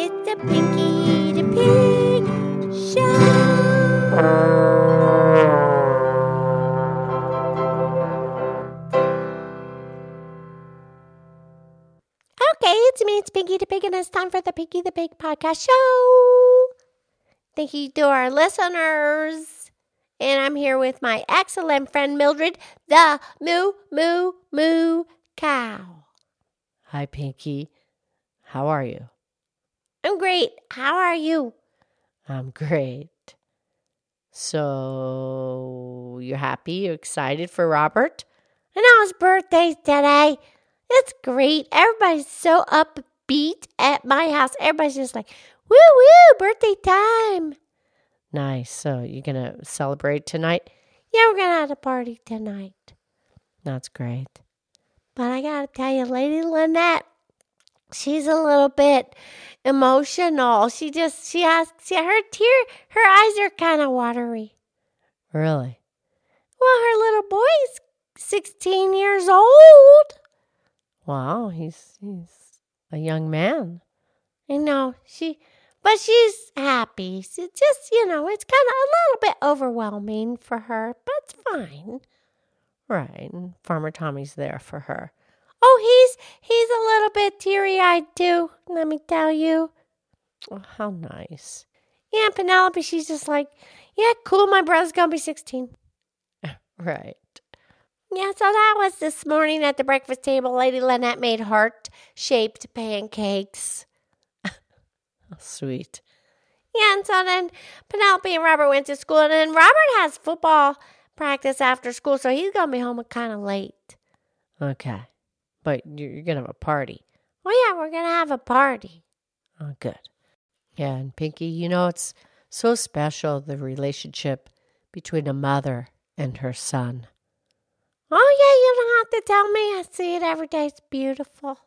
It's the Pinky the Pig Show. Okay, it's me, it's Pinky the Pig, and it's time for the Pinky the Pig podcast show. Thank you to our listeners. And I'm here with my excellent friend Mildred, the Moo Moo Moo Cow. Hi, Pinky. How are you? I'm great. How are you? I'm great. So, you're happy? You're excited for Robert? I know his birthday's today. It's great. Everybody's so upbeat at my house. Everybody's just like, woo woo, birthday time. Nice. So, you're going to celebrate tonight? Yeah, we're going to have a party tonight. That's great. But I got to tell you, Lady Lynette, she's a little bit emotional. She just, she has, see, her tear, her eyes are kind of watery. Really? Well, her little boy's 16 years old. Wow, he's he's a young man. I know she, but she's happy. It's just you know, it's kind of a little bit overwhelming for her, but it's fine. Right. And Farmer Tommy's there for her. Oh, he's he's a little bit teary eyed too. Let me tell you. Oh, how nice. Yeah, Penelope, she's just like, yeah, cool. My brother's gonna be sixteen. Right. Yeah, so that was this morning at the breakfast table. Lady Lynette made heart shaped pancakes. Sweet. Yeah, and so then Penelope and Robert went to school, and then Robert has football practice after school, so he's gonna be home kind of late. Okay. But you're, you're going to have a party. Oh yeah, we're gonna have a party. Oh, good. Yeah, and Pinky, you know, it's so special the relationship between a mother and her son. Oh yeah, you don't have to tell me. I see it every day. It's beautiful.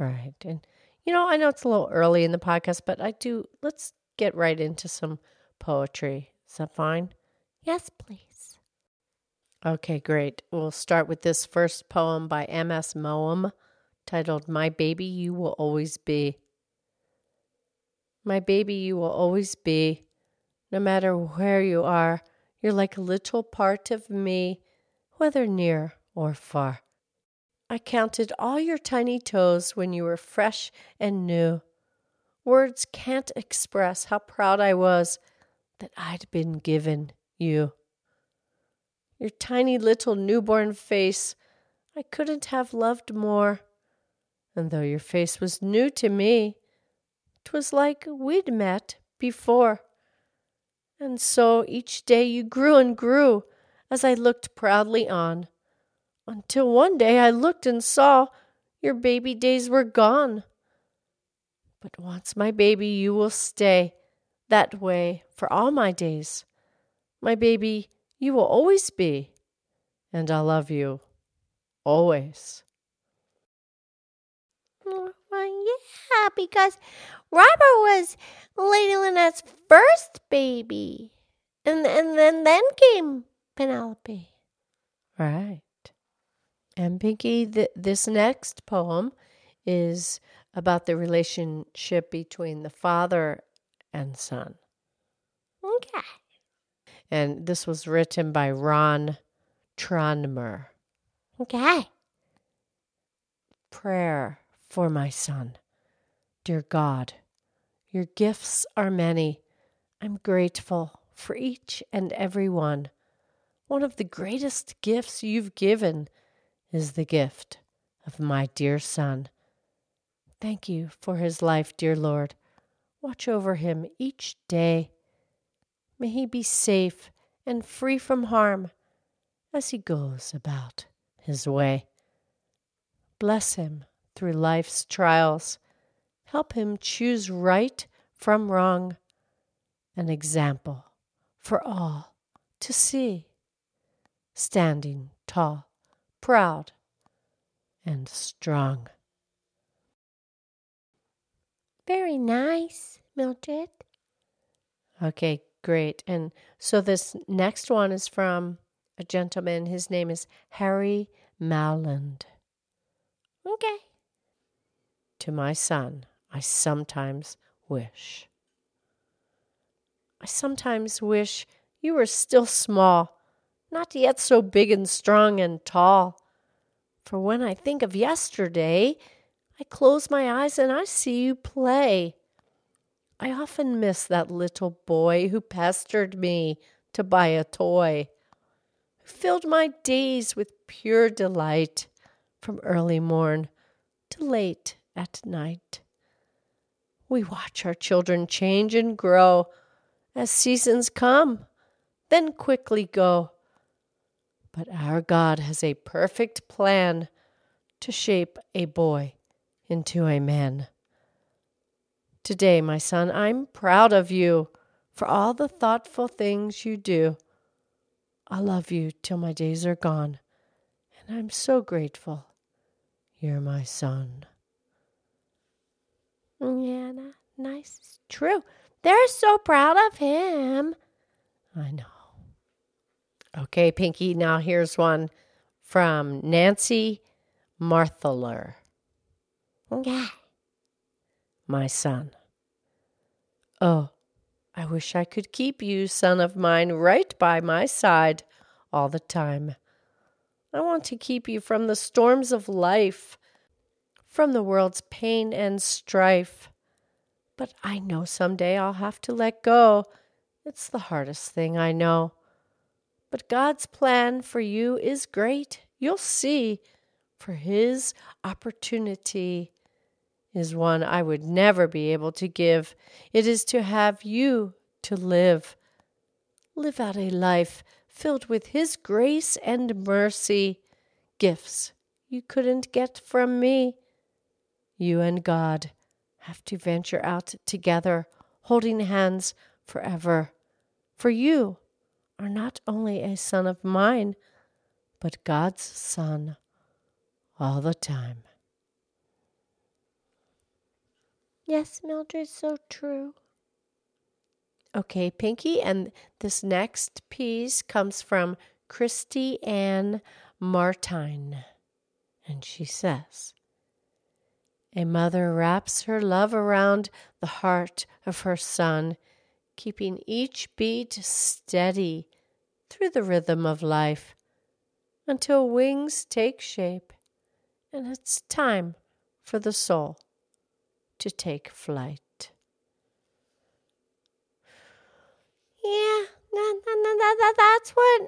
Right. And, you know, I know it's a little early in the podcast, but I do, let's get right into some poetry. Is that fine? Yes, please. Okay, great. We'll start with this first poem by M.S. Moem titled My Baby You Will Always Be. My baby, you will always be. No matter where you are, you're like a little part of me, whether near or far. I counted all your tiny toes when you were fresh and new. Words can't express how proud I was that I'd been given you. Your tiny little newborn face, I couldn't have loved more. And though your face was new to me, 'twas like we'd met before. And so each day you grew and grew as I looked proudly on, until one day I looked and saw your baby days were gone. But once my baby, you will stay that way for all my days. My baby, you will always be, and I'll love you always. Well, yeah, because Robert was Lady Lynette's first baby, and and then then came Penelope. Right. And Pinky, th- this next poem is about the relationship between the father and son. Okay. And this was written by Ron Tranmer. Okay. Prayer for my son. Dear God, your gifts are many. I'm grateful for each and every one. One of the greatest gifts you've given is the gift of my dear son. Thank you for his life, dear Lord. Watch over him each day. May he be safe and free from harm as he goes about his way. Bless him through life's trials. Help him choose right from wrong, an example for all to see. Standing tall, proud, and strong. Very nice, Mildred. Okay, great. And so this next one is from a gentleman. His name is Harry Mowland. Okay. To my son, I sometimes wish. I sometimes wish you were still small, not yet so big and strong and tall. For when I think of yesterday, I close my eyes and I see you play. I often miss that little boy who pestered me to buy a toy, who filled my days with pure delight from early morn to late at night. We watch our children change and grow as seasons come, then quickly go. But our God has a perfect plan to shape a boy into a man. Today, my son, I'm proud of you for all the thoughtful things you do. I love you till my days are gone, and I'm so grateful you're my son. Yeah, nice. True. They're so proud of him. I know. Okay, Pinky, now here's one from Nancy Marthaler. Yeah. My son. Oh, I wish I could keep you, son of mine, right by my side all the time. I want to keep you from the storms of life, from the world's pain and strife. But I know someday I'll have to let go. It's the hardest thing I know. But God's plan for you is great. You'll see. For His opportunity is one I would never be able to give. It is to have you to live. Live out a life filled with His grace and mercy, gifts you couldn't get from me. You and God have to venture out together, holding hands forever. For you are not only a son of mine, but God's son all the time. Yes, Mildred, so true. Okay, Pinky, and this next piece comes from Christy Ann Martine. And she says, A mother wraps her love around the heart of her son, keeping each beat steady through the rhythm of life until wings take shape and it's time for the soul to take flight. Yeah, that, that, that, that's what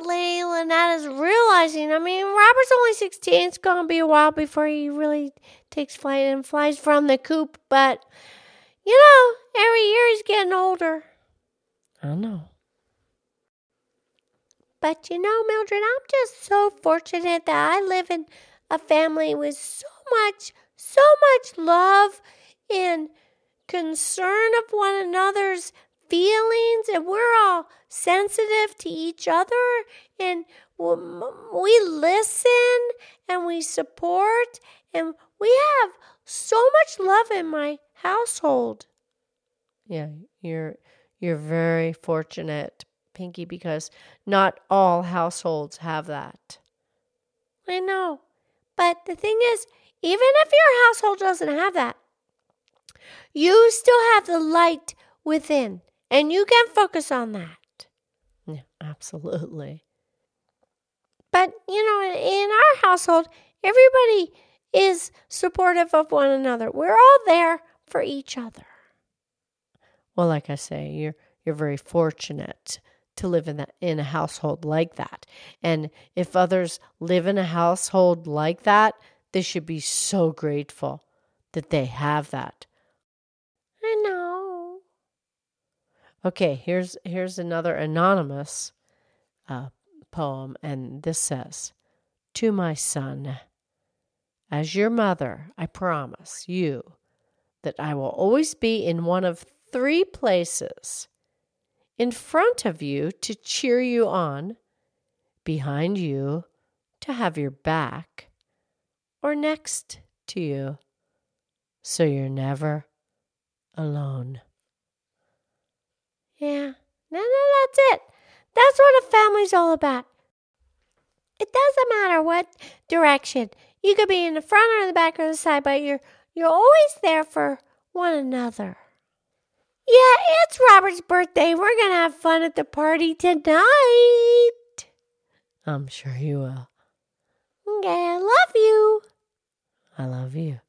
Lady Lynette is realizing. I mean, Robert's only 16. It's going to be a while before he really takes flight and flies from the coop. But, you know, every year he's getting older. I know. But you know, Mildred, I'm just so fortunate that I live in a family with so much, so much love and concern of one another's feelings and we're all sensitive to each other and we listen and we support and we have so much love in my household. Yeah, you're you're very fortunate, Pinky, because not all households have that. I know. But the thing is, even if your household doesn't have that, you still have the light within and you can focus on that. Yeah, absolutely. But, you know, in our household, everybody is supportive of one another. We're all there for each other. Well, like I say, you're you're very fortunate to live in that in a household like that. And if others live in a household like that, they should be so grateful that they have that. I know. Okay, here's here's another anonymous uh, poem, and this says, "To my son, as your mother, I promise you that I will always be in one of three places: in front of you to cheer you on, behind you to have your back, or next to you, so you're never alone." Yeah, no, no, that's it. That's what a family's all about. It doesn't matter what direction. You could be in the front or the back or the side, but you're You're always there for one another. Yeah, it's Robert's birthday. We're to have fun at the party tonight. I'm sure you will. Okay, I love you. I love you.